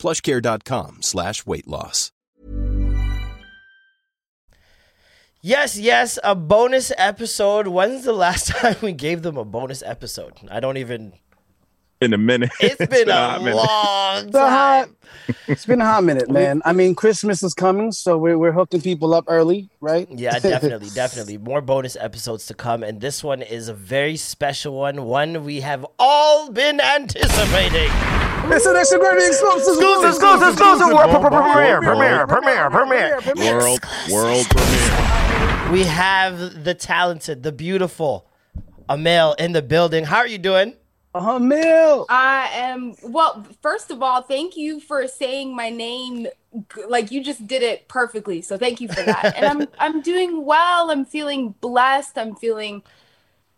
plushcare.com slash weight loss. Yes, yes, a bonus episode. When's the last time we gave them a bonus episode? I don't even. In a minute. It's been a hot minute. long It's a hot- time. It's been a hot minute, man. I mean, Christmas is coming, so we're, we're hooking people up early, right? Yeah, definitely, definitely. More bonus episodes to come, and this one is a very special one. One we have all been anticipating. It's an extra great exclusive. Exclusive, exclusive, exclusive. World premiere, premiere, premiere, premiere. World, world premiere. We have the talented, the beautiful Amaal in the building. How are you doing? Mil. I am well. First of all, thank you for saying my name g- like you just did it perfectly. So thank you for that. and I'm I'm doing well. I'm feeling blessed. I'm feeling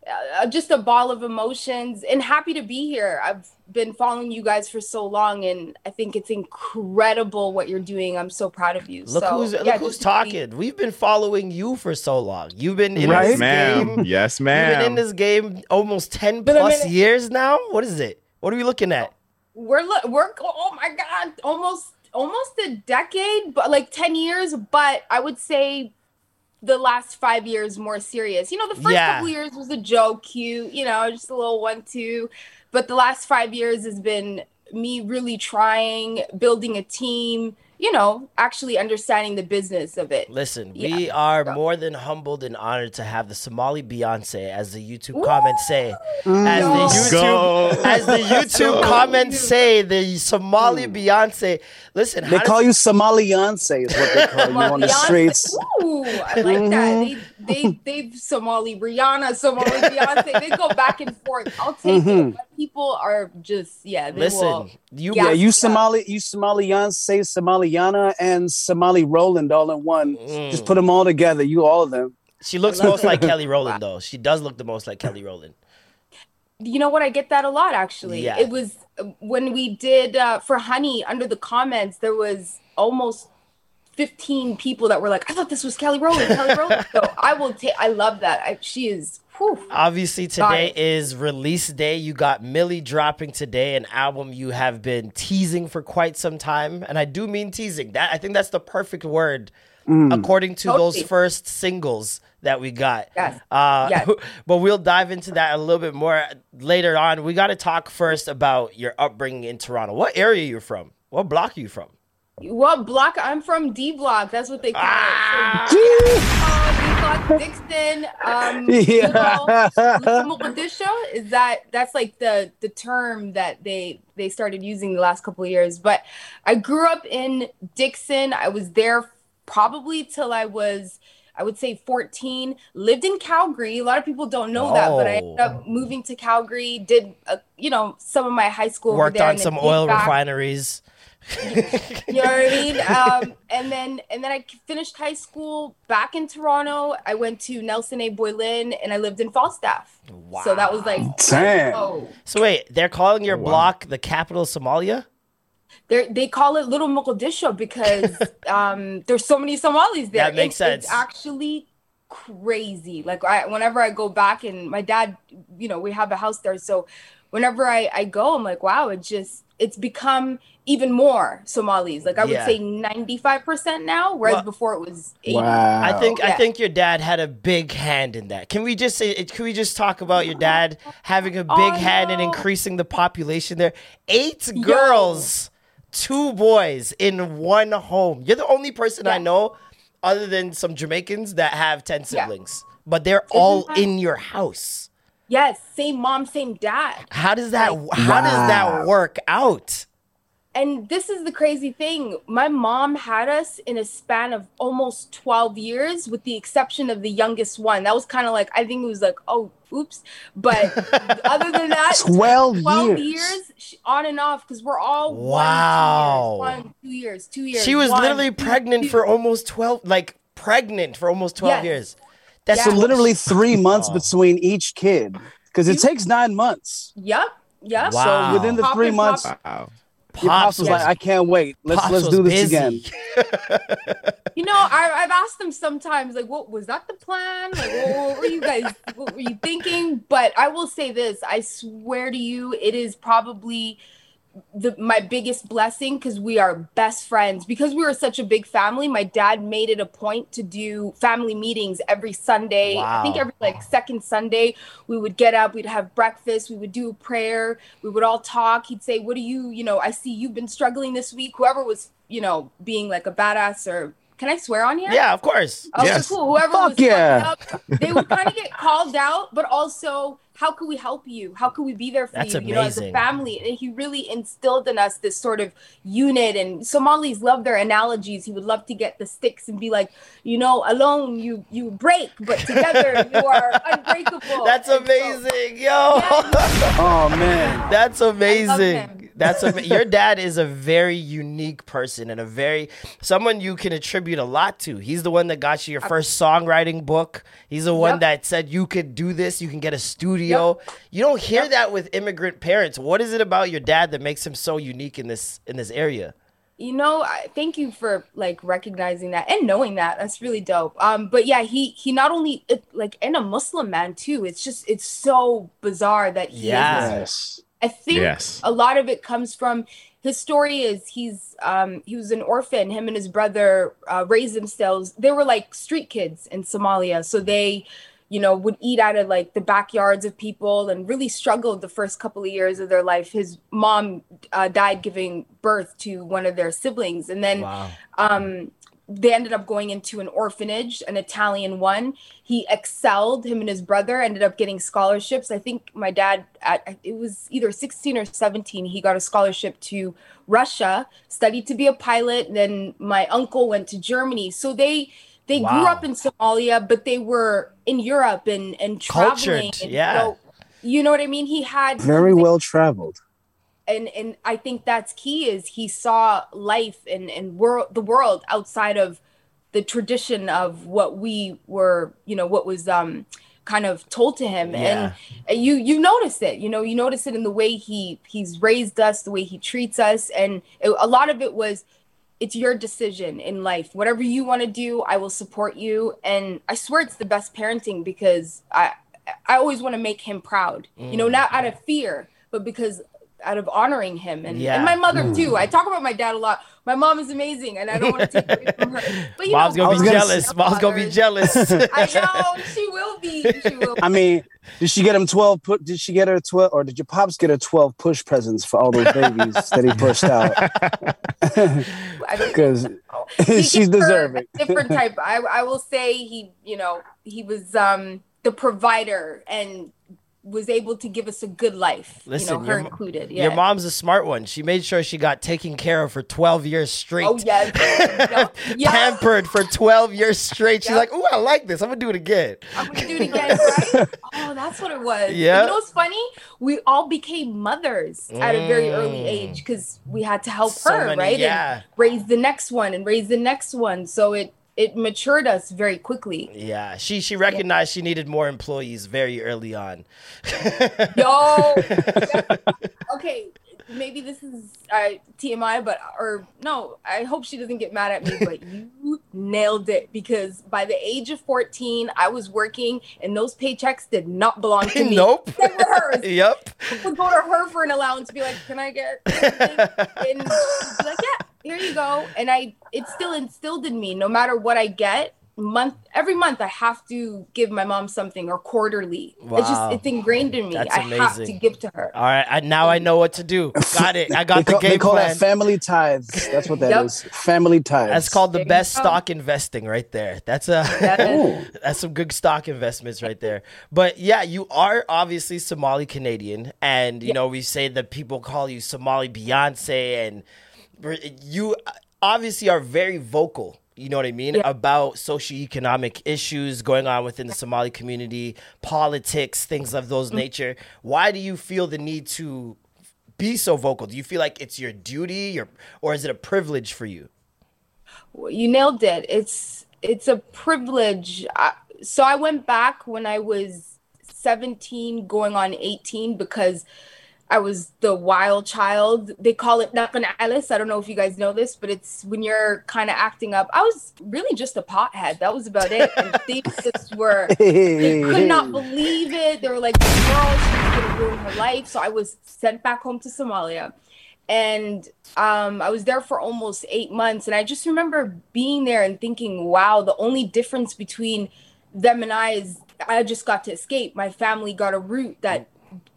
uh, just a ball of emotions and happy to be here. I've been following you guys for so long, and I think it's incredible what you're doing. I'm so proud of you. Look so, who's yeah, look who's just happy. talking. We've been following you for so long. You've been in Right? this Ma'am. game. Yes, You've been in this game almost ten But plus years now. What is it? What are we looking at? we're lo- we're oh my god almost almost a decade but like 10 years but i would say the last five years more serious you know the first Yeah. couple years was a joke cute you know just a little one two but the last five years has been me really trying building a team you know actually understanding the business of it Listen, Yeah. we are more than humbled and honored to have the Somali Beyonce, as the YouTube comments say. Mm. As the Let's go. YouTube, as the YouTube comments say, the Somali mm. Beyonce. Listen, They how call does- you Beyonce is what they call you on the streets. Ooh, I like that. Mm-hmm. They they they Somali Rihanna, Somali Beyonce. They go back and forth. I'll take it. But people are just yeah. They listen, will. you Yeah. Yeah, you Yeah. Somali, you Somaliance, Somaliana, and Somali Roland all in one. Mm. Just put them all together. You all of them. She looks most like Kelly Rowland, though. She does look the most like Kelly Rowland. You know what? I get that a lot actually. Yeah. It was uh, when we did uh, for Honey under the comments. There was almost. 15 people that were like, I thought this was Kelly Rowland, Kelly Rowland. so I will take, I love that. I, she is, whew. Obviously, today is release day. You got Millie dropping today, an album you have been teasing for quite some time, and I do mean teasing. That I think that's the perfect word, according to those first singles that we got. Yes. Uh, Yes. but we'll dive into that a little bit more later on. We got to talk first about your upbringing in Toronto. What area you from? What block are you from? What block? I'm from D block. That's what they call Ah! it. So, D block, Dixon, um, Yeah. Mogadishu. Is that that's like the the term that they they started using the last couple of years? But I grew up in Dixon. I was there probably till I was. I would say 14. Lived in Calgary. A lot of people don't know that, but I ended Oh. up moving to Calgary. Did uh, you know some of my high school Worked on some oil back. refineries. You know what I mean? Um, and then and then I finished high school back in Toronto. I went to Nelson A. Boylen and I lived in Falstaff. Wow. So that was like Damn. oh. So wait, they're calling your wow. block the capital of Somalia? They they call it Little Mogadishu because um, there's so many Somalis there. That makes It's- sense. It's actually crazy. Like I, whenever I go back and my dad, you know, we have a house there, so whenever I I go, I'm like, wow, it just it's become even more Somalis. Like I would Yeah. say 95% now, whereas Well- before it was 80. Wow. I think I think your dad had a big hand in that. Can we just say? Can we just talk about your dad having a big Oh, hand in increasing the population there? Eight girls, two boys in one home. You're the only person I know, other than some Jamaicans, that have ten Yeah. siblings. But they're all that- in your house. Yes, same mom, same dad. How does that? Like- how does that work out? And this is the crazy thing. My mom had us in a span of almost 12 years, with the exception of the youngest one. That was kind of like, I think it was like, oh, oops. But other than that, 12 12 years. years sh- on and off because we're all Wow. one, two years, one, two years, two years. She was one, literally two, pregnant two. for almost 12, like pregnant for almost 12 Yes. years. That's Yeah. So so literally three months Oh. between each kid because it takes nine months. Yep, yep. Wow. So within the Pop three months, Wow. Your pops was was- like, "I can't wait. Let's Pops let's do this busy. again." You know, I, I've asked them sometimes, like, what was that the plan? Like, what, what were you guys, what were you thinking? But I will say this: I swear to you, it is probably the my biggest blessing because we are best friends. Because we were such a big family, my dad made it a point to do family meetings every Sunday. I think every like second Sunday, we would get up, we'd have breakfast, we would do a prayer, we would all talk. He'd say, "What do you, you know? I see you've been struggling this week." Whoever was, you know, being like a badass or can I swear on here? Yeah, of course. Okay, Yes. cool. Whoever Fuck was yeah. up, they would kind of get called out, but also, how could we help you? How could we be there for That's you? You know, as a family. And he really instilled in us this sort of unit. And Somalis love their analogies. He would love to get the sticks and be like, you know, alone you you break, but together you are unbreakable. That's And so- amazing, yo. Yeah, Oh man, That's him. amazing. That's ama- your dad is a very unique person and a very someone you can attribute a lot to. He's the one that got you your first songwriting book. He's the one Yep. that said you could do this, you can get a studio. You don't hear Yep. that with immigrant parents. What is it about your dad that makes him so unique in this in this area? you know I, thank you for like recognizing that and knowing that that's really dope um but yeah he he not only it, like and a muslim man too it's just it's so bizarre that he Yeah. is yes. i think Yes. a lot of it comes from his story is he's um he was an orphan him and his brother uh, raised themselves they were like street kids in somalia so they you know would eat out of like the backyards of people and really struggled the first couple of years of their life. His mom uh, died giving birth to one of their siblings. And then Wow. um they ended up going into an orphanage an italian one. He excelled. Him and his brother ended up getting scholarships. I think my dad at it was either 16 or 17 he got a scholarship to russia studied to be a pilot. Then my uncle went to germany. So they they grew up in somalia but they were in europe and and traveling Cultured, and, yeah. you know, you know what i mean he had Very well traveled. and and I think that's key is he saw life and and world the world outside of the tradition of what we were you know what was um kind of told to him Yeah. and you you notice it you know you notice it in the way he he's raised us the way he treats us and it, a lot of it was it's your decision in life whatever you want to do i will support you and i swear it's the best parenting because i i always want to make him proud you know mm. not out of fear but because out of honoring him and, Yeah. and my mother mm. too i talk about my dad a lot my mom is amazing and i don't want to take away from her but you Mom's know gonna be jealous. Mom's gonna be jealous. i know she will be she will I mean, did she get him twelve? Put? Did she get her twelve? Or did your pops get her twelve push presents for all those babies that he pushed out? I don't Because she's deserving. different type. I I will say he, you know, he was um the provider and was able to give us a good life. Listen, you know, her your included. Yeah. Your mom's a smart one. She made sure she got taken care of for 12 years straight. Oh yes. Yup. Yup. Pampered for 12 years straight. She's Yep. like, oh, I like this. I'm going to do it again. I'm gonna do it again, right? Oh, that's what it was. Yeah. You know what's funny? We all became mothers at a very early age because we had to help Mm. So her, many- right? yeah. And raise the next one and raise the next one. So it it matured us very quickly. Yeah, she she recognized she needed more employees very early on. Yo. okay, maybe this is uh, TMI, but or no, I hope she doesn't get mad at me. But you nailed it because by the age of fourteen, I was working, and those paychecks did not belong to me. nope. They were hers. yep. Would go to her for an allowance, be like, "Can I get?" something?" And she'd be like, "Yeah, here you go." And I, it still instilled in me, no matter what I get, month every month I have to give my mom something or quarterly. It's Wow. just it's ingrained in me. That's I have to give to her. All right, I, now I know what to do. Got it. I got the call, they call plan. that family tithes. That's what that is. Yep. Family tithes. That's called the There best stock investing right there. That's a That- that's some good stock investments right there. But yeah, you are obviously Somali Canadian, and you know we say that people call you Somali Beyonce, and you obviously are very vocal. You know what I mean Yeah. about socioeconomic issues going on within the Somali community, politics, things of those mm. nature. Why do you feel the need to be so vocal? Do you feel like it's your duty, your, or is it a privilege for you? you nailed it it's it's a privilege I, so i went back when i was 17 going on 18 because i was the wild child they call it Nakan Alice. i don't know if you guys know this but it's when you're kind of acting up i was really just a pothead that was about it and just were they could not believe it. They were like, girl, she's gonna ruin her life. So I was sent back home to Somalia. And um, I was there for almost eight months. And I just remember being there and thinking, wow, the only difference between them and I is I just got to escape. My family got a route that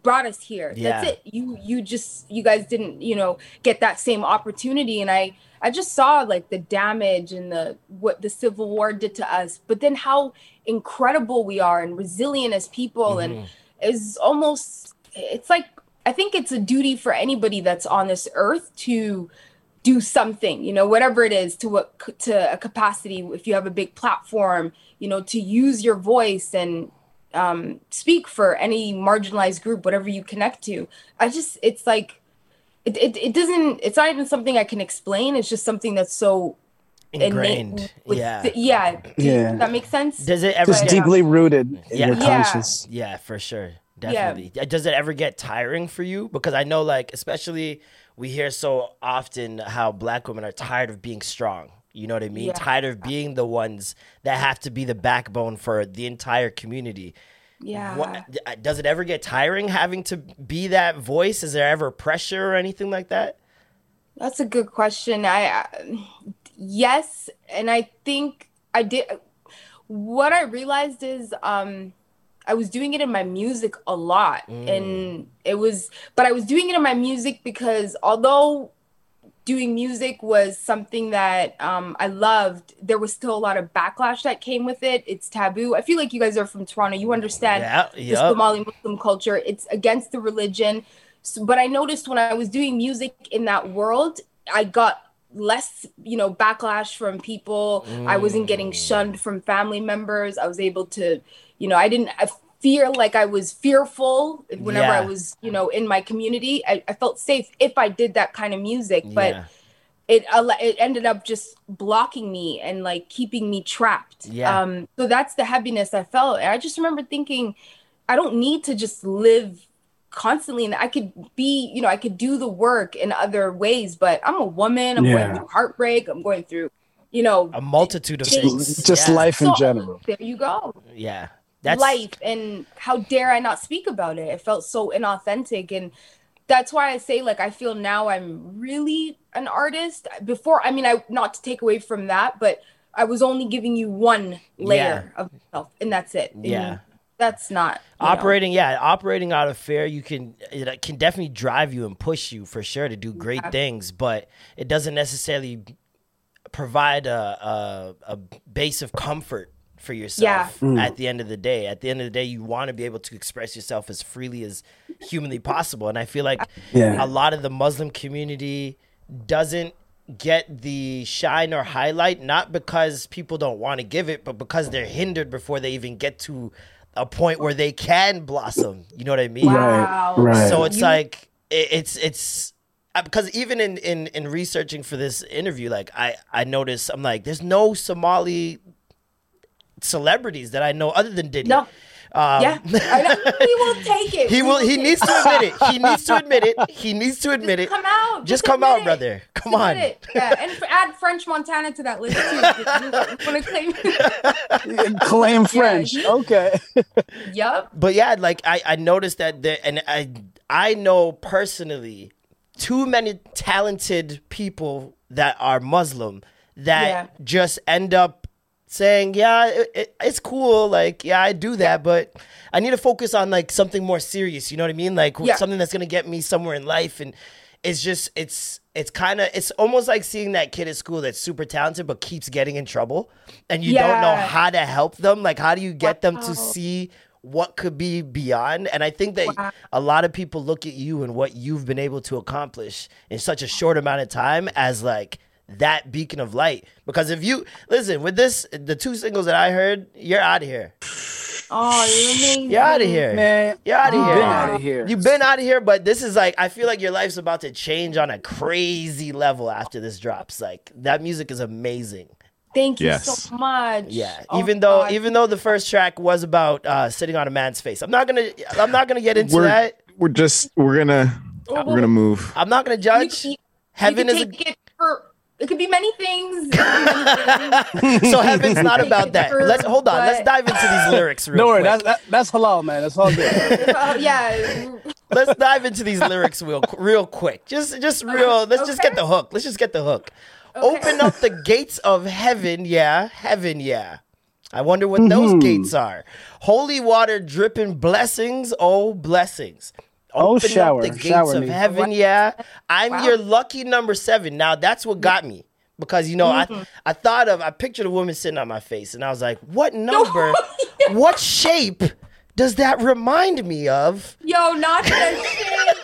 brought us here. Yeah. That's it. You you just you guys didn't, you know, get that same opportunity. And I I just saw like the damage and the what the civil war did to us, but then how incredible we are and resilient as people and mm-hmm. is almost it's like I think it's a duty for anybody that's on this earth to do something, you know, whatever it is to what to a capacity if you have a big platform, you know, to use your voice and um, speak for any marginalized group, whatever you connect to. I just, it's like, it, it, it doesn't, it's not even something I can explain. It's just something that's so innate Ingrained. with- Yeah. yeah. Yeah. Does that makes sense? Does it ever Just get, deeply rooted in Yeah. your Yeah. conscience. Yeah, for sure. Definitely. Uh, Does it ever get tiring for you? Because I know, like, especially we hear so often how black women are tired of being strong. You know what I mean? Yeah. Tired of being the ones that have to be the backbone for the entire community. yeah. What, uh, does it ever get tiring having to be that voice? Is there ever pressure or anything like that? That's a good question. I uh, yes, and I think I did. What I realized is, um, I was doing it in my music a lot, and it was, but I was doing it in my music because although doing music was something that um, I loved, there was still a lot of backlash that came with it. It's taboo. I feel like you guys are from Toronto. You understand Yeah, the yep. Somali Muslim culture. It's against the religion. So, but I noticed when I was doing music in that world, I got less, you know, backlash from people. I wasn't getting Mm. shunned from family members. I was able to, you know, I didn't I feel like I was fearful whenever I was, you know, in my community. I, I felt safe if I did that kind of music, but Yeah. it it ended up just blocking me and like keeping me trapped. Yeah. Um. So that's the heaviness I felt, and I just remember thinking, I don't need to just live constantly, and I could be, you know, I could do the work in other ways. But I'm a woman. I'm Yeah. going through heartbreak. I'm going through, you know, A multitude of Just- things. Just Yeah. life in so- general. There you go. Yeah. That's life and how dare I not speak about it? It felt so inauthentic and that's why I say like I feel now I'm really an artist. Before I mean I not to take away from that, but I was only giving you one layer of myself and that's it. And Yeah. that's not you know. operating yeah operating out of fear you can it can definitely drive you and push you for sure to do great Yeah. things but it doesn't necessarily provide a, a, a base of comfort for yourself at the end of the day at the end of the day you want to be able to express yourself as freely as humanly possible and i feel like Yeah. a lot of the muslim community doesn't get the shine or highlight not because people don't want to give it but because they're hindered before they even get to a point where they can blossom you know what i mean Wow. Right. Right. so it's You- like it, it's it's uh, because even in, in in researching for this interview like i i noticed i'm like there's no somali celebrities that i know other than diddy No. um, yeah. I know. He will take it. he We will he take needs to admit it he needs to admit it he needs to admit it Come out. just come out it. brother come Just on admit it. Yeah, and f- add French Montana to that list too. Want to claim? Claim French. he- Okay. yup. but yeah, like I, I noticed that there, and I I know personally too many talented people that are Muslim that Yeah. just end up saying, yeah, it, it, it's cool. Like, yeah, I do that, but I need to focus on like something more serious. You know what I mean? Like Yeah. something that's gonna get me somewhere in life. And it's just, it's, it's kind of, it's almost like seeing that kid at school that's super talented but keeps getting in trouble, and you don't know how to help them. Like, how do you get them to see? What could be beyond, and I think that Wow. a lot of people look at you and what you've been able to accomplish in such a short amount of time as like that beacon of light. Because if you listen with this, the two singles that I heard, you're out of here. Oh, you're amazing. You're out of here. Man, You're out of you've here. been outta here. You've been out of here, but this is like I feel like your life's about to change on a crazy level after this drops. Like that music is amazing. Thank you Yes. so much. Yeah. Oh, even though God. even though the first track was about uh, sitting on a man's face. I'm not gonna I'm not gonna get into We're that. we're just we're gonna we're gonna move. I'm not gonna judge. you, Heaven you is can a take it for it could be many things. It could be many things. so heaven's not about that. Sure, Let's hold on. Let's dive into these lyrics real Don't worry, quick. that's that, that's halal, man. That's all good. Oh, yeah. Let's dive into these lyrics real real quick. Just just real. Let's just get the hook. Let's just get the hook. Open up the gates of heaven, yeah, heaven, yeah. I wonder what those mm-hmm. gates are. Holy water dripping blessings, oh blessings. Oh, Open shower, up the gates shower of me. heaven, yeah. I'm Wow. your lucky number seven. Now that's what got me. Because you know, Mm-hmm. I I thought of I pictured a woman sitting on my face and I was like, what number, what shape does that remind me of? Yo, not that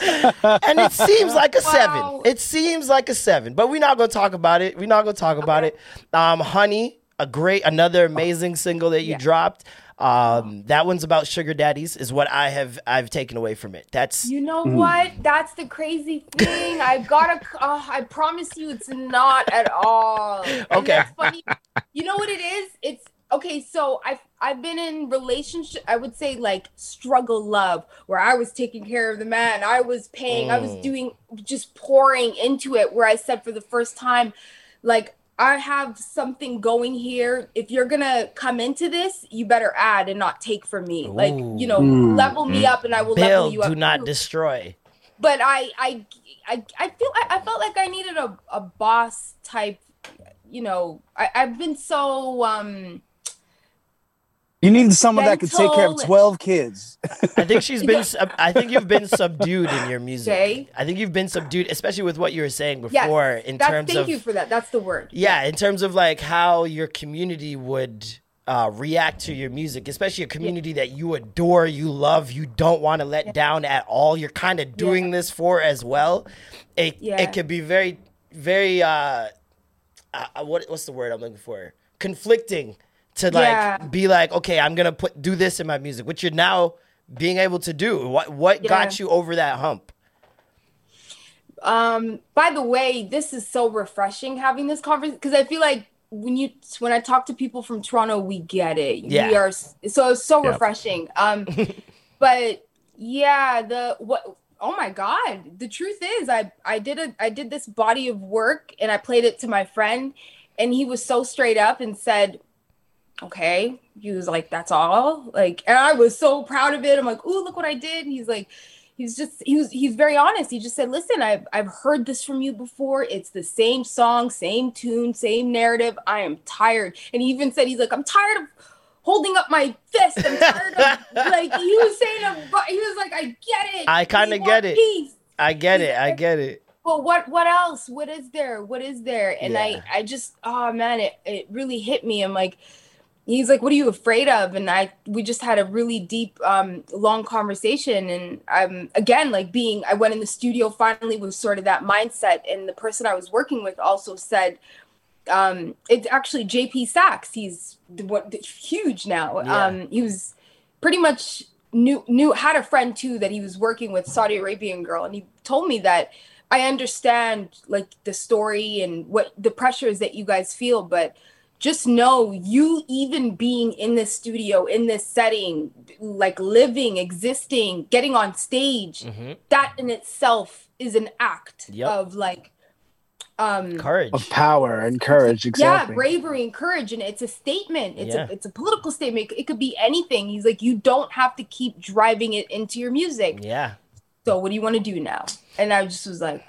shit. and it seems like a Wow. seven. It seems like a seven, but we're not gonna talk about it. We're not gonna talk about it. Um, Honey, a great, another amazing single that you Yeah. dropped. Um, that one's about sugar daddies, is what I have I've taken away from it. That's You know Mm. what? That's the crazy thing. I gotta. Uh, I promise you, it's not at all. Okay. that's funny. You know what it is? It's okay. So I've I've been in relationship. I would say like struggle love, where I was taking care of the man. I was paying. I was Mm. doing just pouring into it. Where I said for the first time, like. I have something going here. If you're gonna come into this, you better add and not take from me. Like, you know, Ooh. level me up and I will level you up. do not too destroy. but I I I, I feel I, I felt like I needed a, a boss type you know I, I've been so um You need someone that could take care of twelve kids. I think she's been. sub- I think you've been subdued in your music. Okay. I think you've been subdued, especially with what you were saying yes, before, in that's, terms thank of you for that that's the word yeah, in terms of like how your community would uh, react to your music, especially a community that you adore, you love, you don't want to let down at all. You're kind of doing this for as well. It Yeah. it could be very very uh, uh, what what's the word I'm looking for? Conflicting to like Yeah. be like, okay, I'm gonna put do this in my music, which you're now being able to do. What what got you over that hump? um by the way this is so refreshing having this conversation because I feel like when you when I talk to people from Toronto we get it Yeah. we are so it's so Yeah. refreshing um but yeah the what oh my god the truth is i i did a i did this body of work and i played it to my friend and he was so straight up and said okay? He was like that's all? Like and i was so proud of it. I'm like ooh look what i did. And he's like he's just he was he's very honest. He just said listen i've i've heard this from you before. It's the same song same tune same narrative. I am tired. And he even said he's like i'm tired of holding up my fist. I'm tired of like he was saying he was like i get it. I kinda get it. peace. I get it. I get it. but what what else? What is there? What is there? And Yeah. i i just oh man it, it really hit me. I'm like he's like what are you afraid of? And i we just had a really deep um long conversation. And i'm again like being i went in the studio finally with sort of that mindset. And the person i was working with also said um it's actually JP Saxe. He's what huge now. Yeah. um he was pretty much knew knew had a friend too that he was working with Saudi Arabian girl. And he told me that I understand like the story and what the pressures that you guys feel but just know you even being in this studio in this setting like living existing getting on stage Mhm. that in itself is an act Yep. of like um Courage. of power and courage. Exactly. yeah, bravery and courage, and it's a statement. It's Yeah. a it's a political statement. It could be anything. He's like, you don't have to keep driving it into your music. Yeah. So what do you want to do now? And I just was like,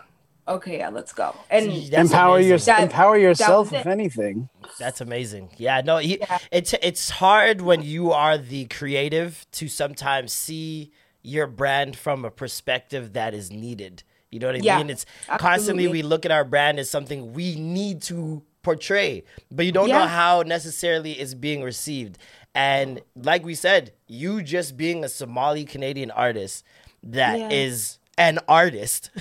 okay, yeah, let's go. And empower amazing. your, That- empower yourself if anything. That's amazing. Yeah, no, he, Yeah. it's it's hard when you are the creative to sometimes see your brand from a perspective that is needed. You know what I Yeah, mean? It's constantly we look at our brand as something we need to portray, but you don't know how necessarily it's being received. And like we said, you just being a Somali Canadian artist that is Yeah. An artist.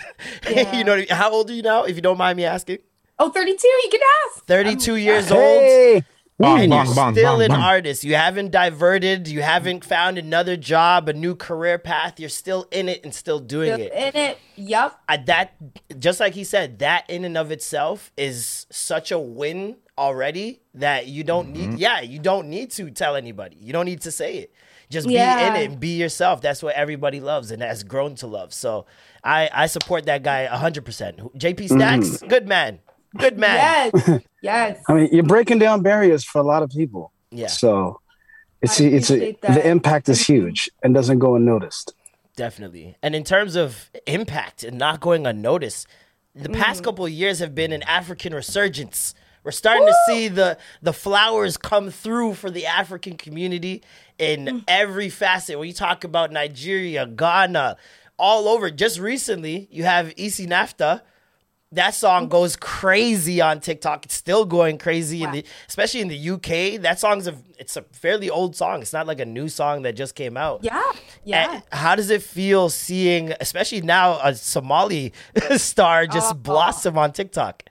Yeah. you know, what I mean? how old are you now? If you don't mind me asking, Oh, 32, you can ask. 32 years old Hey, Bong, and bong, you're bong, still bong, an bong. artist. You haven't diverted. You haven't found another job, a new career path. You're still in it and still doing Still it. in it. Yup. I, that, just like he said, that in and of itself is such a win already that you don't Mm-hmm. need. Yeah, you don't need to tell anybody. You don't need to say it. Just be Yeah. in it and be yourself. That's what everybody loves and has grown to love. So I, I support that guy hundred percent. JP mm-hmm. Saxe, good man, good man. Yes. yes. I mean, you're breaking down barriers for a lot of people. Yeah. So it's I it's a, that. the impact is huge and doesn't go unnoticed. Definitely. And in terms of impact and not going unnoticed, the past mm. couple of years have been an African resurgence. We're starting to see the the flowers come through for the African community in mm. every facet. When you talk about Nigeria, Ghana, all over. Just recently, you have Isi Nafta. That song mm. goes crazy on TikTok. It's still going crazy in the especially in the UK. That song's a it's a fairly old song. It's not like a new song that just came out. Yeah. Yeah. And how does it feel seeing, especially now, a Somali star just uh-huh. blossom on TikTok?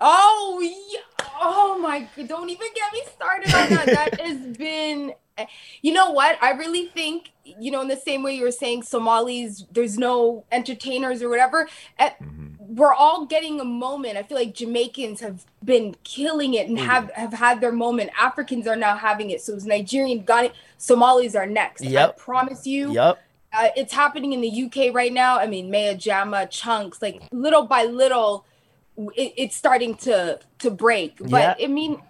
Oh, yeah. oh my! Don't even get me started on that. that has been, Eh, you know what? I really think, you know, in the same way you were saying, Somalis, there's no entertainers or whatever. At, We're all getting a moment. I feel like Jamaicans have been killing it and mm-hmm. have have had their moment. Africans are now having it. So it's Nigerian, Ghanaian, Somalis are next. Yep. I promise you. Yep. uh, it's happening in the UK right now. I mean, Maya Jama Chunkz, like little by little, it, it's starting to to break. But Yeah. I mean,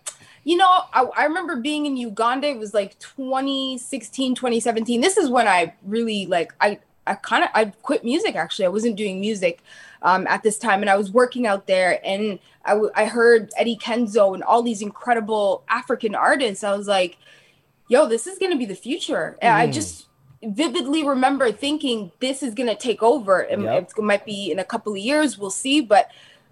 you know, I, I remember being in Uganda. It was like 2016, 2017. This is when I really like I I kind of I quit music. Actually, I wasn't doing music um, at this time, and I was working out there, and I, w- I heard Eddie Kenzo and all these incredible African artists. I was like, yo, this is gonna be the future. And I just vividly remember thinking this is gonna take over. and Yep. It might be in a couple of years, we'll see. But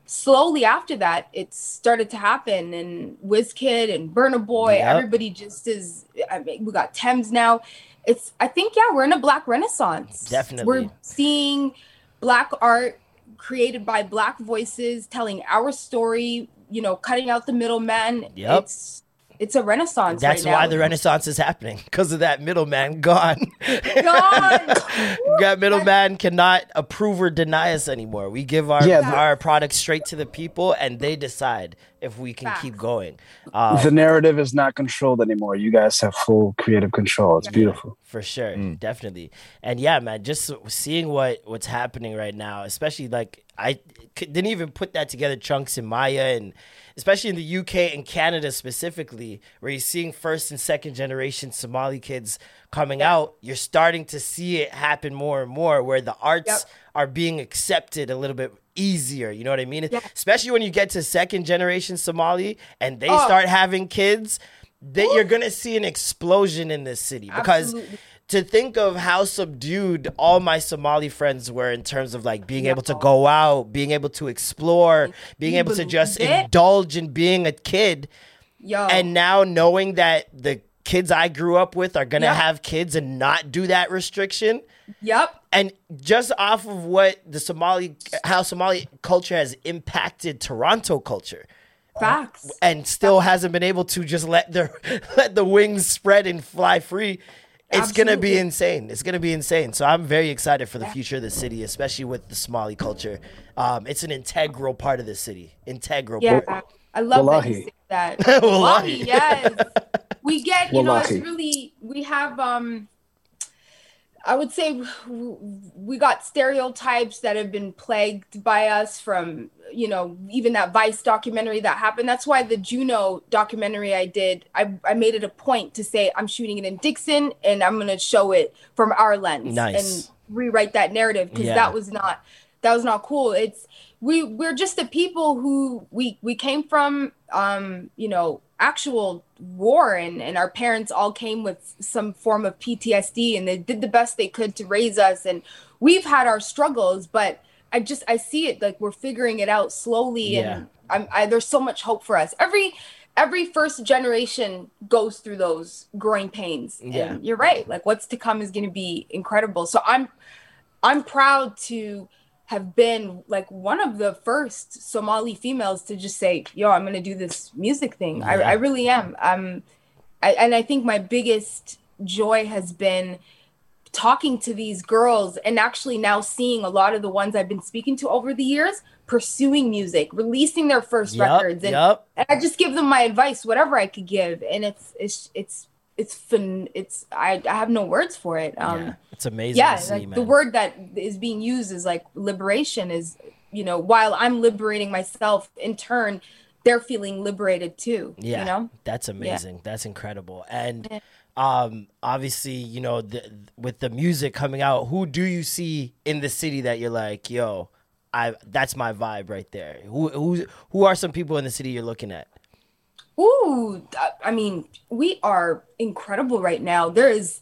slowly after that, it started to happen. And WizKid and Burna Boy, Yep. everybody just is. I mean, we got Tems now. It's. I think yeah, we're in a black renaissance. Definitely. we're seeing black art created by black voices telling our story. You know, cutting out the middleman. Yep. It's it's a renaissance. That's right why now. the Renaissance is happening because of that middleman gone. Gone. that middleman cannot approve or deny us anymore. We give our Yeah, the- our product straight to the people, and they decide if we can Facts. keep going. Uh, the narrative is not controlled anymore. You guys have full creative control. It's beautiful. for sure definitely and yeah man just seeing what what's happening right now especially like i didn't even put that together Chunkz in maya uh, and especially in the uk and canada specifically where you're seeing first and second generation somali kids coming out you're starting to see it happen more and more where the arts Yep. are being accepted a little bit easier you know what i mean especially when you get to second generation somali and they Oh. start having kids that you're gonna see an explosion in this city because Absolutely. To think of how subdued all my Somali friends were in terms of like being able to go out, being able to explore, being able to just indulge in being a kid, Yo. and now knowing that the kids I grew up with are gonna Yep. have kids and not do that restriction. yep. And just off of what the Somali, how Somali culture has impacted Toronto culture, Facts. and still hasn't been able to just let their let the wings spread and fly free. It's gonna be insane. It's gonna be insane. So I'm very excited for the future of the city, especially with the Somali culture. Um, it's an integral part of the city. Integral. Yeah. part. I love that Wallahi. you say that. Wallahi. Wallahi, yes. We get, you know, it's really we have um I would say we got stereotypes that have been plagued by us from, you know, even that Vice documentary that happened. That's why the Juno documentary I did, I, I made it a point to say I'm shooting it in Dixon and I'm going to show it from our lens Nice. and rewrite that narrative because Yeah. that was not that was not cool. It's we we're just the people who we we came from um you know actual war and and our parents all came with some form of PTSD and they did the best they could to raise us and we've had our struggles but I just I see it like we're figuring it out slowly Yeah. and I'm I, there's so much hope for us every every first generation goes through those growing pains Yeah. and you're right like what's to come is going to be incredible so I'm I'm proud to have been like one of the first Somali females to just say, "Yo, I'm gonna do this music thing." I, Yeah. I really am. Um, I, and I think my biggest joy has been talking to these girls and actually now seeing a lot of the ones I've been speaking to over the years pursuing music, releasing their first Yup, records, and, yup. and I just give them my advice, whatever I could give, and it's it's it's it's fun. It's I I have no words for it. Um, yeah, it's amazing. yeah see, like the word that is being used is like liberation is you know while i'm liberating myself in turn they're feeling liberated too Yeah, you know that's amazing. That's incredible. And um, obviously, you know, the, with the music coming out, who do you see in the city that you're like, yo, I that's my vibe right there. Who who who are some people in the city you're looking at? Ooh, I- I mean, we are incredible right now. There is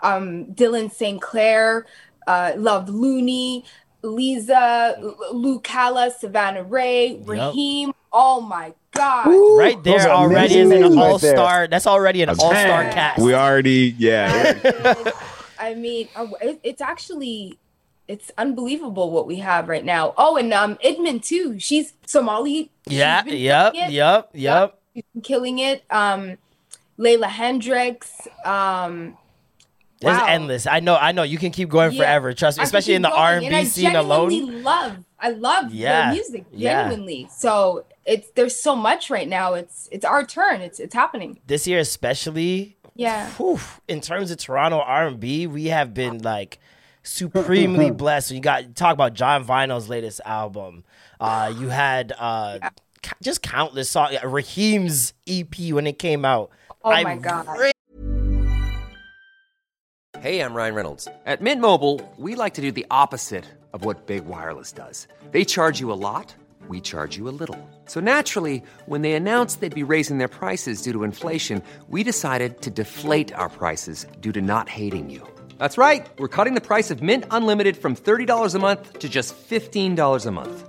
um, Dylan Sinclair, uh, Love Looney, Lisa, L- Lou Calla, Savannah Ré, Raheem. Oh my God. Right there already is an all there. star. That's already an all star cast. We already, yeah. I mean, uh, it's actually it's unbelievable what we have right now. Oh, and um, Idman too. She's Somali. Yeah, been yep, killing it. yep, yep. She's been killing it. Um, Layla Hendricks. Um, There's Wow. endless. I know, I know. You can keep going Yeah. forever. Trust me, especially in the R and B scene alone. genuinely Love, I love Yeah, the music yeah. genuinely. So it's there's so much right now. It's it's our turn. It's it's happening. This year, especially, Yeah. whew, in terms of Toronto R and B, we have been like supremely blessed. You got talk about Jon Vinyl's latest album. Uh, you had uh, ca- just countless songs. Raheem's EP when it came out. Oh I my God. re- Hey, I'm Ryan Reynolds. At Mint Mobile, we like to do the opposite of what Big Wireless does. They charge you a lot, we charge you a little. So naturally, when they announced they'd be raising their prices due to inflation, we decided to deflate our prices due to not hating you. That's right. We're cutting the price of Mint Unlimited from $30 a month to just $15 a month.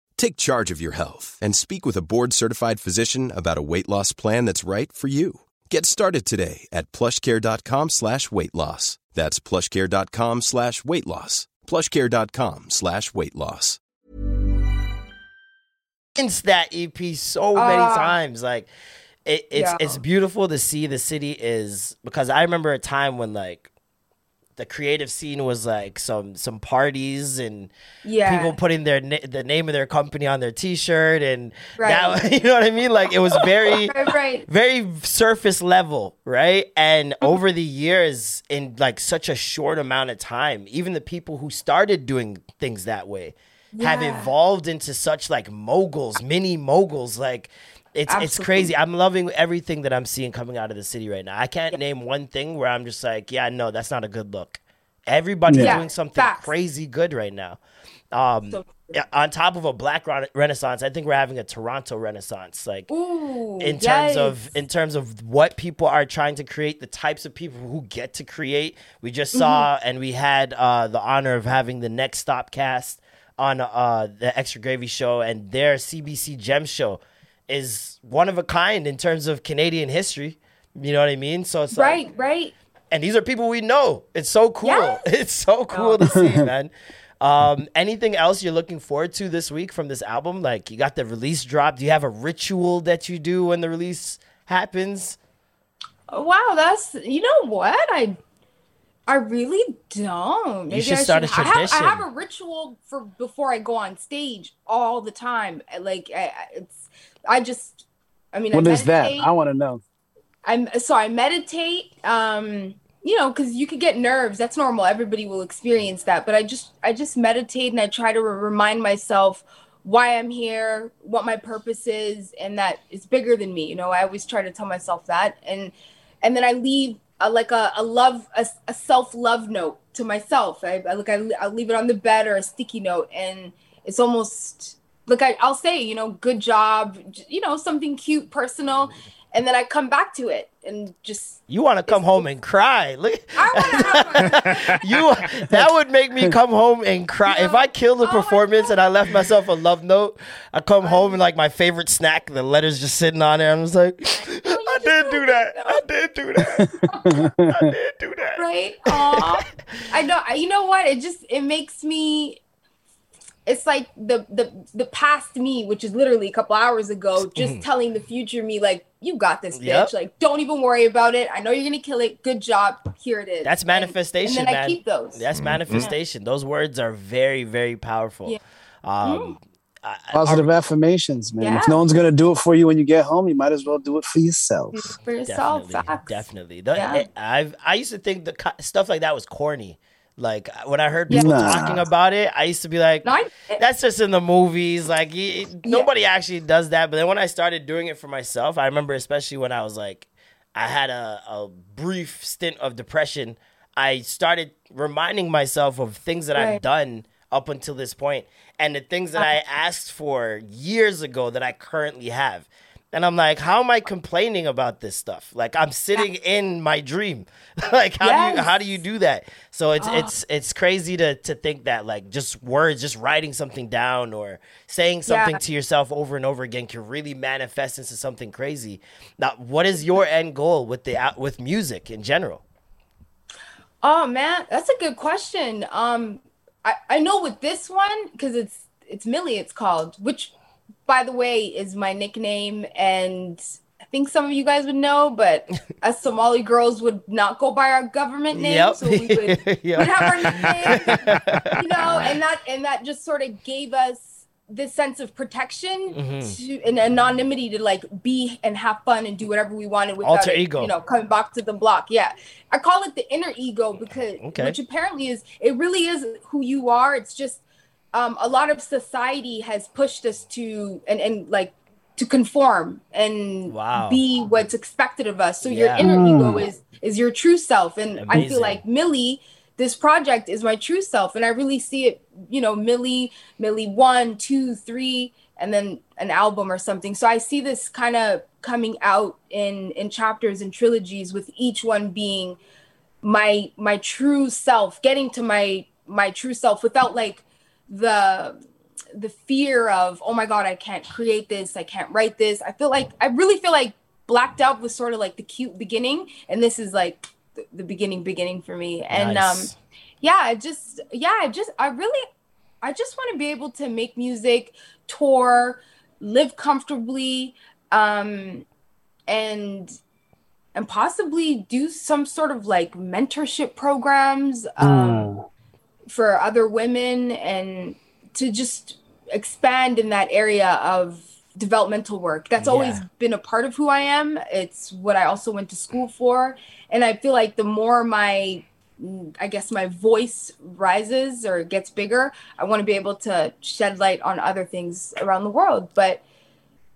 Take charge of your health and speak with a board-certified physician about a weight loss plan that's right for you. Get started today at plushcare.com slash weight loss. That's plushcare.com slash weight loss. plushcare.com slash weight loss. referenced that EP so many Ah. times. Like it, it's Yeah. it's beautiful to see the city is because I remember a time when like the creative scene was like some some parties and Yeah. people putting their na- the name of their company on their T-shirt and Right. that you know what I mean. Like it was very Right, very surface level, right? And mm-hmm. over the years, in like such a short amount of time, even the people who started doing things that way have evolved into such like moguls, mini moguls. Like it's it's crazy. I'm loving everything that I'm seeing coming out of the city right now. I can't name one thing where I'm just like, yeah, no, that's not a good look. Everybody's Yeah. doing something Facts. crazy good right now. Um, So- on top of a black renaissance, I think we're having a Toronto renaissance. Like Ooh, in terms yes. of in terms of what people are trying to create the types of people who get to create we just saw Mm-hmm. and we had uh, the honor of having the next stop cast on uh, the extra gravy show and their cbc gem show is one of a kind in terms of canadian history you know what i mean so it's right, like right. and these are people we know it's so cool Yes. it's so cool to see man um, anything else you're looking forward to this week from this album? Like you got the release drop. Do you have a ritual that you do when the release happens? Wow, that's you know what I I really don't. Maybe should I start a I have, I have a ritual for before I go on stage all the time. Like I- it's I just I mean, What I is that? I want to know. I'm so I meditate. Um, you know, because you could get nerves. That's normal. Everybody will experience that. But I just I just meditate and I try to re- remind myself why I'm here, what my purpose is, and that it's bigger than me. You know, I always try to tell myself that, and and then I leave a, like a, a love a, a self love note to myself. I, I like I I leave it on the bed or a sticky note, and it's almost like I, I'll say, you know, good job, you know, something cute, personal, and then I come back to it and just You want to come home and cry. Look, I want to you that would make me come home and cry. If I killed the Oh performance and I left myself a love note, I come home and like my favorite snack, the letters just sitting on there. I'm just like, I did do that. I did do that. I did do that. right? Aw. I know. You know what? It just it makes me. It's like the the the past me, which is literally a couple hours ago, mm-hmm. just telling the future me like, "You got this, bitch. Yep. Like, don't even worry about it. I know you're gonna kill it. Good job. Here it is." That's manifestation, and, then man. I keep those. That's mm-hmm. manifestation. Those words are very, very powerful. Yeah. Um, mm-hmm. I- I- Positive affirmations, man. If no one's gonna do it for you when you get home, you might as well do it for yourself. for yourself. definitely, definitely. The- Yeah. it- I've I used to think the stuff like that was corny. Like when I heard people Nah. talking about it, I used to be like, "That's just in the movies." Like y- nobody actually does that. But then when I started doing it for myself, I remember especially when I was like, I had a, a brief stint of depression. I started reminding myself of things that I've done up until this point, and the things that I uh-huh. asked for years ago that I currently have. And I'm like, how am I complaining about this stuff? Like I'm sitting in my dream. like how do you how do you do that? So it's it's it's crazy to to think that like just words, just writing something down or saying something Yeah. to yourself over and over again can really manifest into something crazy. Now, what is your end goal with the with music in general? Oh man, that's a good question. Um, I, I know with this one because it's it's Milli. It's called, which, by the way, is my nickname, and I think some of you guys would know, but as Somali girls would not go by our government name, Yep. so we would Yep. have our nicknames, you know, and that and that just sort of gave us this sense of protection Mm-hmm. to and anonymity to like be and have fun and do whatever we wanted without Alter it, ego. you know coming back to the block yeah i call it the inner ego because Okay. which apparently is it really is who you are it's just um, a lot of society has pushed us to and and like to conform and Wow. be what's expected of us. So Yeah. your inner ego is is your true self. And i feel like milli this project is my true self. And i really see it you know milli milli one two three and then an album or something. So i see this kind of coming out in in chapters and trilogies with each one being my my true self getting to my my true self without like the the fear of oh my god i can't create this i can't write this. I feel like i really feel like Black Dove was sort of like the cute beginning and this is like the, the beginning beginning for me. And Nice. um yeah i just yeah i just i really i just want to be able to make music tour live comfortably um and and possibly do some sort of like mentorship programs um, for other women and to just expand in that area of developmental work. That's always Yeah. been a part of who I am. It's what I also went to school for. And I feel like the more my I guess my voice rises or gets bigger, I want to be able to shed light on other things around the world. But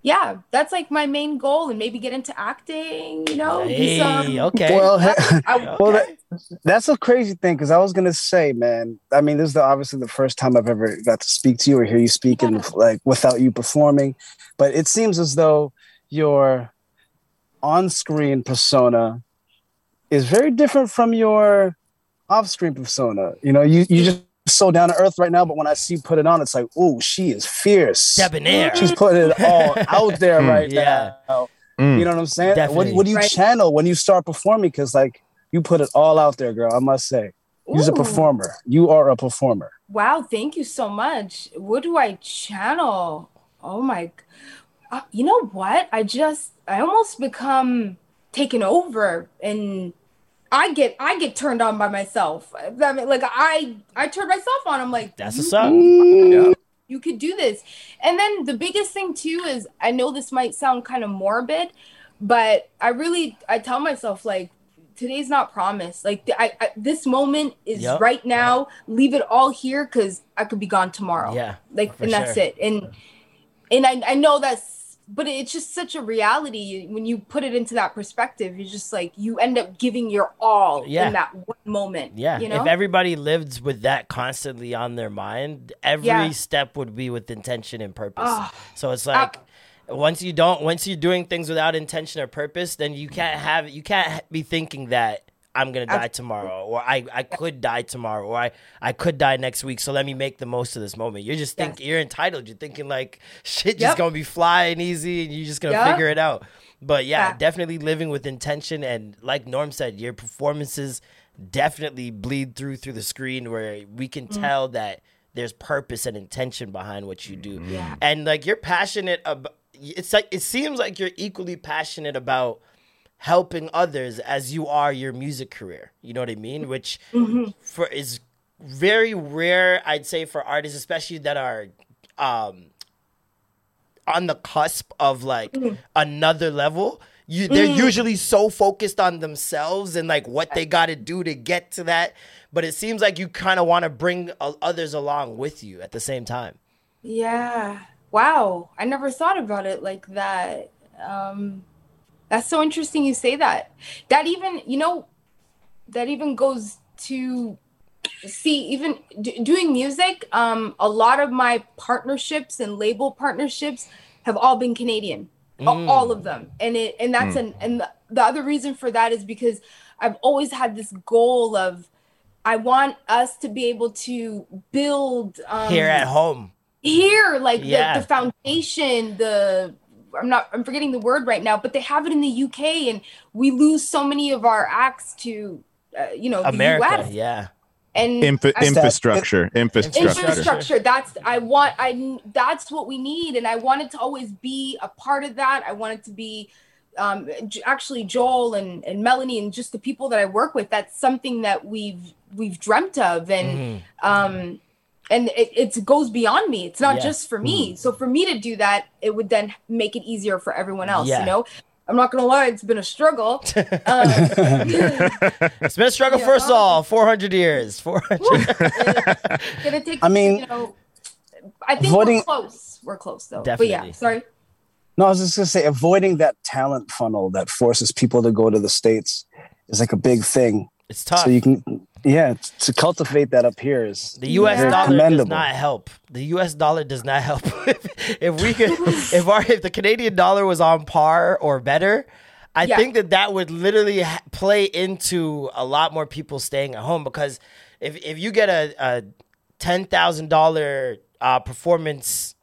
yeah, that's like my main goal and maybe get into acting, you know? Hey, some- okay. Well, I- well, that, that's a crazy thing because I was gonna say, man. I mean, this is the, obviously the first time I've ever got to speak to you or hear you speaking like without you performing. But it seems as though your on-screen persona is very different from your off-screen persona. You know, you you just so down to earth right now, but when I see put it on, it's like, oh, she is fierce. Debonair. She's putting it all out there right Yeah. now. Mm. You know what I'm saying? What, Definitely. what do you Right. channel when you start performing? Because like you put it all out there, girl. I must say, you're a performer. You are a performer. Wow, thank you so much. What do I channel? Oh my, uh, you know what? I just, I almost become taken over and I get, I get turned on by myself. I mean, like I, I turn myself on. I'm like, That's you- what's up. Mm, yeah. you could do this. And then the biggest thing too is I know this might sound kind of morbid, but I really I tell myself like today's not promised. Like I, I this moment is Yep. right now. Leave it all here because I could be gone tomorrow. Yeah, like for and that's it. And and I I know that's but it's just such a reality when you put it into that perspective. You're just like you end up giving your all Yeah. in that one moment. Yeah, you know. if everybody lived with that constantly on their mind, every Yeah. step would be with intention and purpose. Ah. so it's like once you don't, once you're doing things without intention or purpose, then you can't have, you can't be thinking that I'm gonna die tomorrow, or I, I could die tomorrow, or I, I could die next week. So let me make the most of this moment. You're just think Yes. you're entitled. You're thinking like shit just Yep. gonna be flying easy, and you're just gonna Yep. figure it out. But yeah, Yeah. definitely living with intention and like Norm said, your performances definitely bleed through through the screen where we can Mm. tell that there's purpose and intention behind what you do. Yeah. And like you're passionate about it's like it seems like you're equally passionate about helping others as you are your music career. You know what I mean? Which for is very rare, I'd say, for artists, especially that are um on the cusp of like another level. You, they're usually so focused on themselves and like what they got to do to get to that, but it seems like you kind of want to bring uh, others along with you at the same time. Yeah. Wow. I never thought about it like that. Um, that's so interesting you say that. That even, you know, that even goes to see, even d- doing music, um, a lot of my partnerships and label partnerships have all been Canadian. A- All of them. And it and that's an and the, the other reason for that is because I've always had this goal of I want us to be able to build um, Here at home. here like Yeah. the, the foundation the i'm not i'm forgetting the word right now but they have it in the uk and we lose so many of our acts to uh, you know America, the us yeah. and Infra- I- infrastructure, infrastructure. infrastructure that's i want i that's what we need and i wanted to always be a part of that i wanted to be um actually joel and, and melanie and just the people that i work with that's something that we've we've dreamt of and um and it, it goes beyond me it's not Yeah. just for me so for me to do that it would then make it easier for everyone else Yeah. you know i'm not gonna lie it's been a struggle um, It's been a struggle Yeah. for us all. 400 years. 400. it's gonna take I mean, you know i think avoiding- we're close we're close though but yeah sorry No, I was just gonna say avoiding that talent funnel that forces people to go to the states is like a big thing. It's tough. So you can, yeah, to cultivate that up here is The U.S. Yeah. dollar does not help. The U.S. dollar does not help. if we could, if our, if the Canadian dollar was on par or better, I Yeah. think that that would literally ha- play into a lot more people staying at home because if if you get a, a ten thousand dollar uh, performance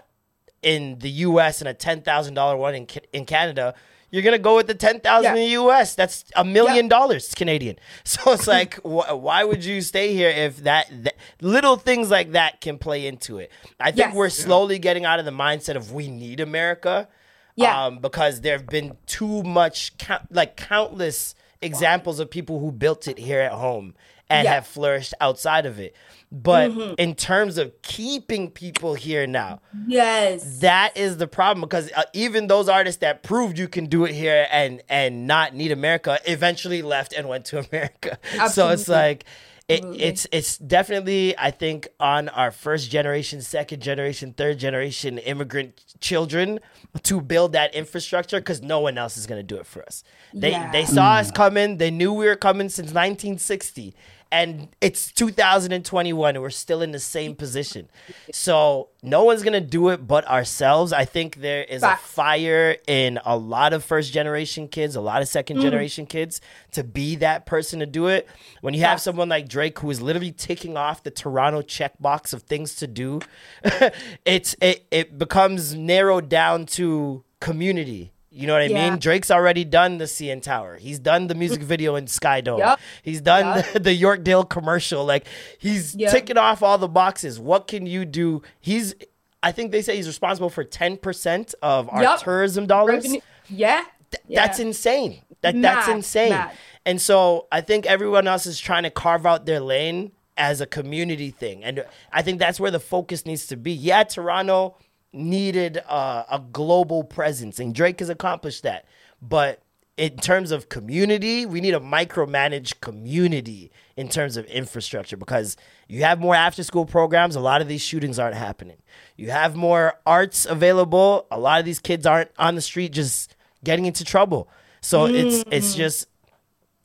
in the U.S. and a ten thousand dollar one in in Canada. You're gonna go with the ten thousand Yeah. in the U.S. That's a million dollars Canadian. So it's like, wh- why would you stay here if that, that little things like that can play into it? I think Yes. we're slowly getting out of the mindset of we need America. Yeah. Um, because there have been too much, count, like countless examples of people who built it here at home and Yeah. have flourished outside of it. But Mm-hmm. in terms of keeping people here now, yes that is the problem because uh, even those artists that proved you can do it here and and not need America eventually left and went to America. So it's like it, it's it's definitely I think on our first generation, second generation, third generation immigrant children to build that infrastructure because no one else is gonna do it for us. They Yeah. they saw us coming. They knew we were coming since 1960. And it's 2021 and we're still in the same position. So no one's gonna do it but ourselves. I think there is a fire in a lot of first generation kids, a lot of second Mm. generation kids to be that person to do it. When you have someone like Drake who is literally ticking off the Toronto checkbox of things to do, it's it it becomes narrowed down to community. You know what I Yeah. mean? Drake's already done the CN Tower. He's done the music video in Skydome. Yup. He's done Yup. the, the Yorkdale commercial. Like he's Yep. ticking off all the boxes. What can you do? He's I think they say he's responsible for 10% of our tourism dollars. Revenue- yeah That's Yeah. insane. That that's insane. mad. And so I think everyone else is trying to carve out their lane as a community thing. And I think that's where the focus needs to be. Yeah, Toronto needed uh, a global presence, and Drake has accomplished that. But in terms of community, we need a micromanaged community in terms of infrastructure because you have more after school programs, a lot of these shootings aren't happening. You have more arts available, a lot of these kids aren't on the street just getting into trouble. So it's it's just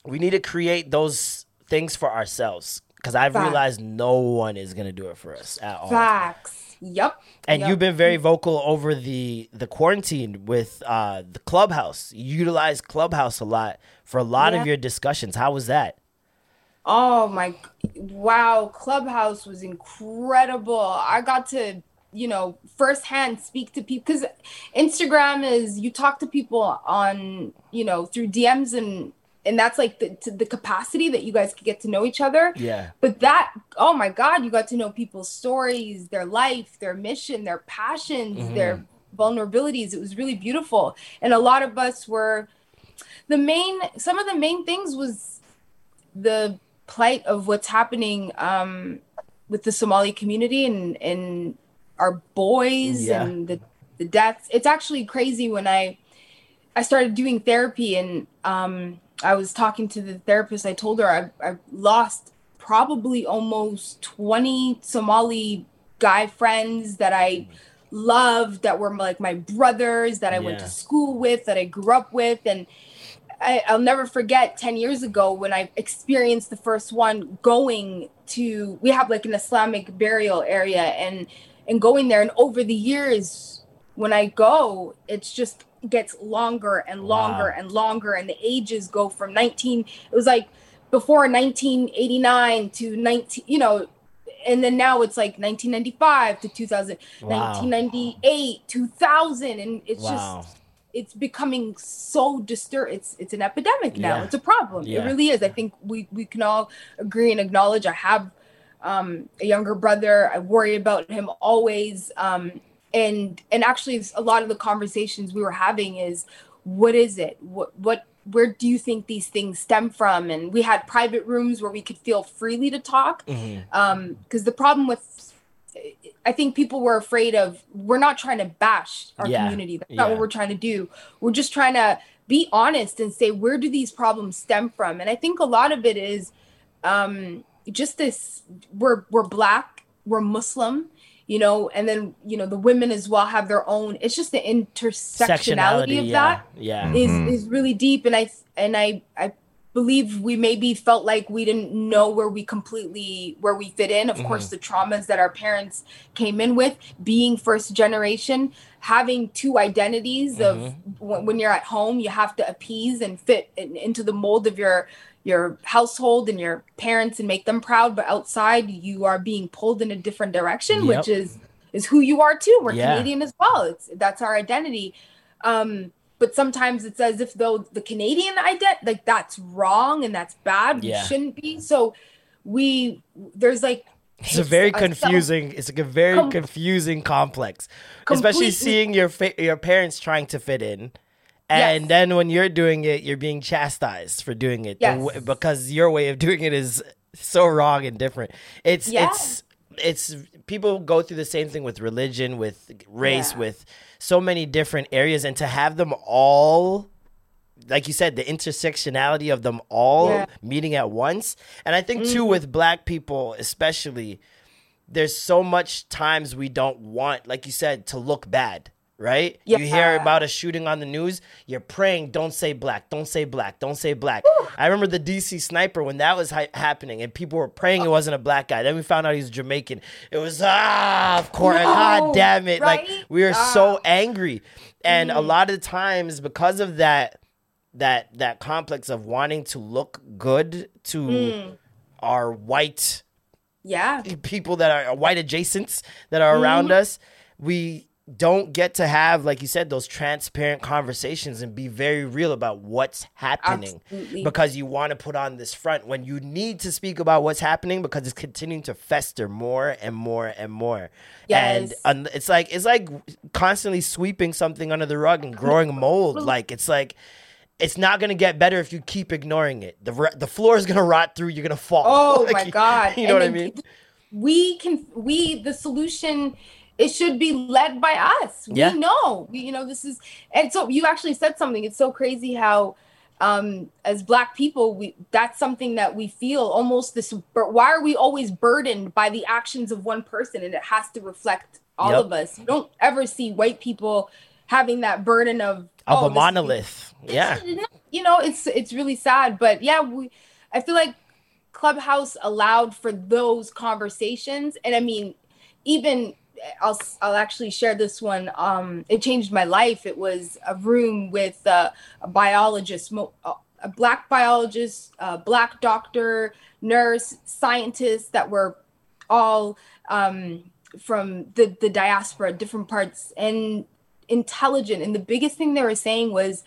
we need to create those things for ourselves because I've Facts. realized no one is gonna do it for us at all. Facts. Yep. And Yep. you've been very vocal over the the quarantine with uh, the clubhouse. You utilize clubhouse a lot for a lot Yeah. of your discussions. How was that? Oh my wow, Clubhouse was incredible. I got to, you know, firsthand speak to people cuz Instagram is you talk to people on, you know, through DMs and and that's like the to the capacity that you guys can get to know each other. Yeah. But that, oh my God, you got to know people's stories, their life, their mission, their passions, their vulnerabilities. It was really beautiful. And a lot of us were the main, some of the main things was the plight of what's happening um, with the Somali community and, and our boys Yeah. and the, the deaths. It's actually crazy when I, I started doing therapy and um, I was talking to the therapist. I told her I, I lost probably almost 20 Somali guy friends that I mm-hmm. loved, that were like my brothers, that I went to school with, that I grew up with. And I, I'll never forget 10 years ago when I experienced the first one going to, we have like an Islamic burial area and, and going there. And over the years, when I go, it's just gets longer and longer Wow. and longer. And the ages go from 19, it was like before 1989 to 19, you know, and then now it's like 1995 to 2000, Wow. 1998, 2000. And it's Wow. just, it's becoming so disturbed it's it's an epidemic now Yeah. it's a problem Yeah. it really is i think we we can all agree and acknowledge i have um a younger brother i worry about him always um and and actually a lot of the conversations we were having is what is it what what where do you think these things stem from and we had private rooms where we could feel freely to talk Mm-hmm. um because the problem with I think people were afraid of we're not trying to bash our Yeah. community. That's not what we're trying to do. We're just trying to be honest and say where do these problems stem from? And I think a lot of it is um just this we're we're black, we're Muslim, you know, and then you know the women as well have their own it's just the intersectionality of yeah, that Yeah. is mm-hmm. is really deep. And i and i i believe we maybe felt like we didn't know where we completely where we fit in. Of course mm-hmm. the traumas that our parents came in with being first generation having two identities of mm-hmm. when, when you're at home you have to appease and fit in, into the mold of your your household and your parents and make them proud but outside you are being pulled in a different direction Yep. which is is who you are too we're Yeah. canadian as well it's that's our identity um but sometimes it's as if though the canadian ident like that's wrong and that's bad Yeah. we shouldn't be so we there's like It's a very confusing. It's like a very Com- confusing complex, especially seeing your fa- your parents trying to fit in, and Yes. then when you're doing it, you're being chastised for doing it Yes. w- because your way of doing it is so wrong and different. It's Yeah. it's it's people go through the same thing with religion, with race, Yeah. with so many different areas, and to have them all like you said, the intersectionality of them all Yeah. meeting at once. And I think too mm-hmm. with black people especially, there's so much times we don't want, like you said, to look bad. Right? You hear about a shooting on the news, you're praying, don't say black, don't say black, don't say black. I remember the DC sniper when that was hi- happening and people were praying it wasn't a black guy. Then we found out he was Jamaican. It was, ah, of course, No, god damn it. Like, we were Ah. so angry. And Mm. a lot of times, because of that, that that complex of wanting to look good to Mm. our white yeah people that are white adjacents that are around Mm-hmm. us, we don't get to have, like you said, those transparent conversations and be very real about what's happening. Absolutely. Because you want to put on this front when you need to speak about what's happening because it's continuing to fester more and more and more. Yes. And un- it's like it's like constantly sweeping something under the rug and growing mold. Like it's like it's not gonna get better if you keep ignoring it. The re- the floor is gonna rot through. You're gonna fall. Oh Like, my god! You know what I mean? We can we the solution. It should be led by us. Yeah. We know. We, you know this is and so you actually said something. It's so crazy how um as black people we that's something that we feel almost this but why are we always burdened by the actions of one person and it has to reflect all Yep. of us you don't ever see white people having that burden of Of oh, a monolith. Yeah. you know it's it's really sad but yeah we i feel like clubhouse allowed for those conversations and i mean even i'll i'll actually share this one um it changed my life. It was a room with uh, a biologist a black biologist a black doctor nurse scientists that were all um from the the diaspora different parts. And intelligent. And the biggest thing they were saying was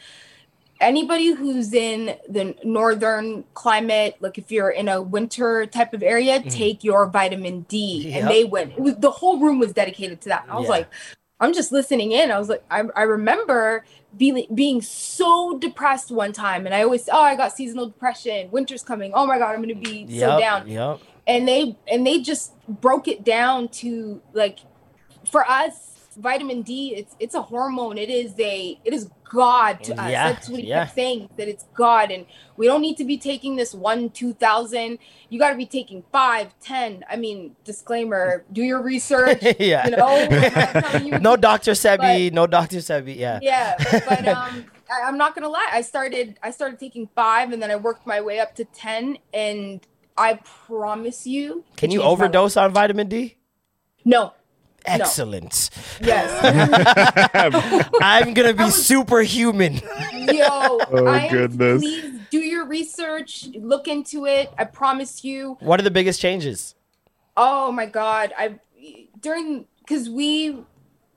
anybody who's in the northern climate like if you're in a winter type of area mm-hmm. take your vitamin d. Yep. and they went it was the whole room was dedicated to that. I was Yeah. like i'm just listening in. I was like i, I remember being being so depressed one time. And i always oh i got seasonal depression. Winter's coming. Oh my god i'm gonna be so down. Yep. and they and they just broke it down to like for us vitamin d it's it's a hormone it is a it is god to us Yeah, that's what he yeah. kept saying that it's god and we don't need to be taking this one two thousand you got to be taking five ten i mean disclaimer do your research yeah. you know I'm not telling you- no Dr. Sebi. no Dr. Sebi. Yeah. yeah but um I, i'm not gonna lie i started i started taking five and then i worked my way up to 10 and i promise you Can you changed my life. overdose on vitamin D? no Excellent. yes I'm gonna be superhuman. yo I goodness. please do your research look into it i promise you What are the biggest changes? oh my god i during because we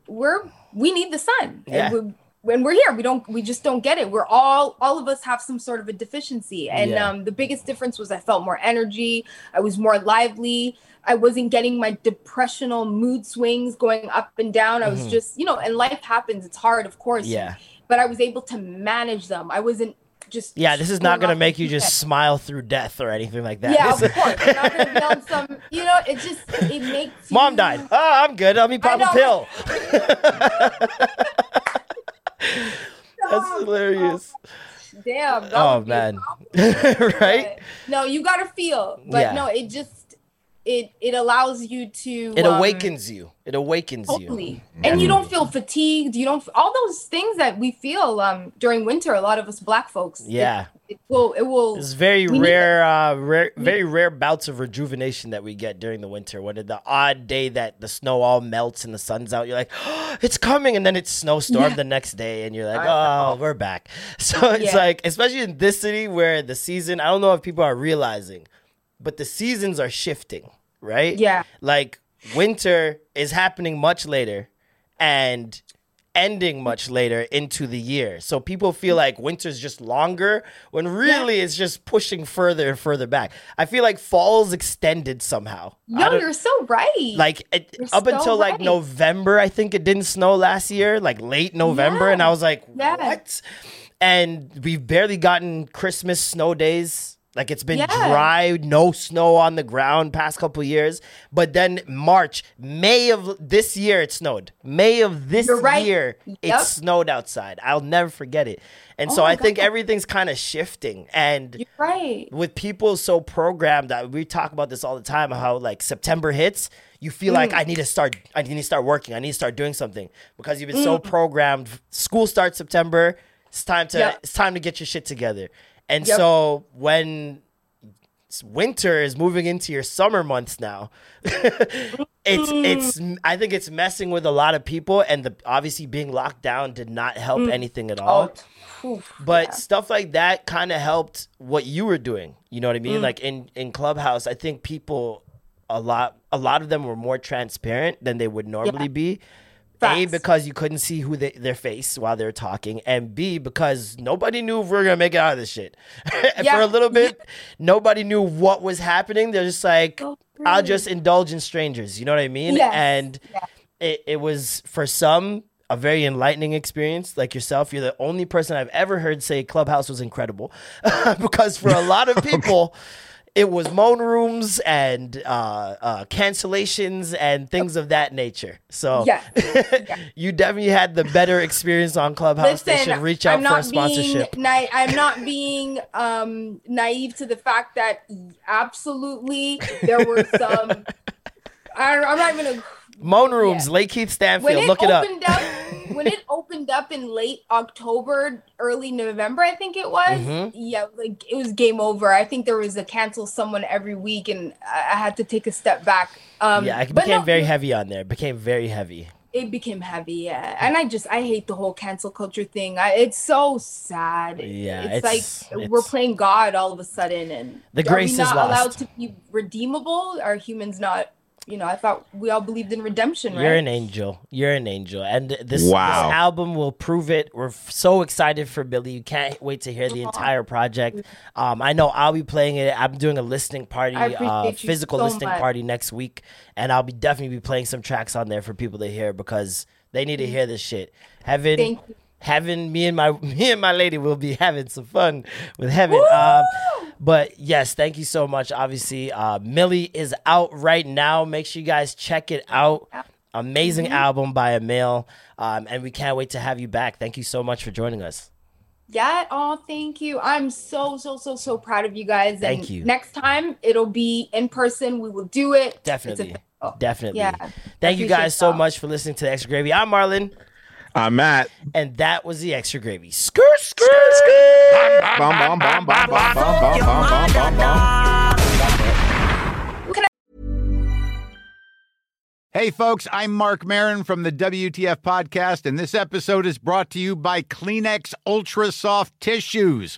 we're we need the sun Yeah. and we, when we're here we don't we just don't get it we're all all of us have some sort of a deficiency and Yeah. um the biggest difference was i felt more energy i was more lively i wasn't getting my depressional mood swings going up and down i was just you know and life happens it's hard of course Mm-hmm. Yeah. but i was able to manage them i wasn't just Yeah, this is not going gonna make you just smile through death or anything like that. yeah This- of course We're not gonna be on some you know it just it makes Mom you- died. Oh, I'm good. Let me pop a pill. That's hilarious. Damn. that Oh man. right? No, you gotta feel. But Yeah. no, it just it it allows you to It um, awakens you. It awakens you. totally. And you don't feel fatigued. You don't all those things that we feel um during winter. A lot of us black folks. Yeah. It, will. It will. It's very rare, uh, rare, very rare bouts of rejuvenation that we get during the winter. When the odd day that the snow all melts and the sun's out, you're like, oh, "It's coming," and then it's snowstorm Yeah. the next day, and you're like, "Oh, we're back." So it's Yeah. like, especially in this city where the season, I don't know if people are realizing, but the seasons are shifting, right? Yeah. Like winter is happening much later, and ending much later into the year. So people feel like winter's just longer when really it's just pushing further and further back. I feel like fall's extended somehow. I you're so right. like it, up so until like. November, I think it didn't snow last year, like late November, and I was like, Yeah. "What?" And we've barely gotten Christmas snow days. Like it's been Yeah. dry, no snow on the ground past couple years. But then March, May of this year, it snowed. May of this right. year, it snowed outside. I'll never forget it. And Oh so I think everything's kind of shifting. And you're right. with people so programmed that we talk about this all the time how like September hits you feel Mm. like I need to start I need to start working I need to start doing something because you've been Mm. so programmed school starts September it's time to Yep. it's time to get your shit together and Yep. so when winter is moving into your summer months now it's it's I think it's messing with a lot of people and the obviously being locked down did not help anything at all Oh, oof, but yeah. stuff like that kind of helped what you were doing you know what i Mm. mean like in in clubhouse i think people a lot a lot of them were more transparent than they would normally be a because you couldn't see who they, their face while they were talking and b because nobody knew if we were gonna make it out of this shit. And for a little bit nobody knew what was happening. They're just like So i'll just indulge in strangers you know what i mean? Yes. and it, it was for some a very enlightening experience. Like yourself. You're the only person I've ever heard say Clubhouse was incredible. Because for a lot of people, it was moan rooms and uh, uh, cancellations and things of that nature. So Yes. you definitely had the better experience on Clubhouse. they should reach out I'm for a sponsorship. Being na- I'm not being um, naive to the fact that absolutely there were some. I, I'm not even gonna moan rooms, yeah. LaKeith Stanfield. when it Look it up. opened up, when it opened up in late October, early November, I think it was. Mhm. Yeah, like it was game over. I think there was a cancel someone every week, and I, I had to take a step back. Um, yeah, it became no, very heavy on there. It became very heavy. It became heavy, yeah. And I just I hate the whole cancel culture thing. I, it's so sad. Yeah, it's, it's- like we're playing God all of a sudden, and The are we grace not allowed to be redeemable? Are humans not? You know, I thought we all believed in redemption, right? You're an angel. You're an angel. And this, Wow. this album will prove it. We're f- so excited for Milli. You can't wait to hear the entire project. Um, I know I'll be playing it. I'm doing a listening party, uh, physical so listening much. party next week. And I'll be definitely be playing some tracks on there for people to hear because they need to hear this shit. Heaven. Heaven, me and my me and my lady will be having some fun with heaven. Um, but yes, thank you so much. Obviously, uh, Milli is out right now. Make sure you guys check it out. Amazing Mm-hmm. album by Amaal, um, and we can't wait to have you back. Thank you so much for joining us. Yeah. Oh, thank you. I'm so so so so proud of you guys. Thank and you. Next time it'll be in person. We will do it. Definitely, definitely. Yeah. Thank you guys so much for listening to the Extra Gravy. I'm Marlon, I'm Matt. and that was the Extra Gravy. Skirt, skirt, Bum, bum, bum, bum, bum, bum, bum, bum, bum, bum, bum. Hey, folks, I'm Marc Maron from the WTF Podcast, and this episode is brought to you by Kleenex Ultra Soft Tissues,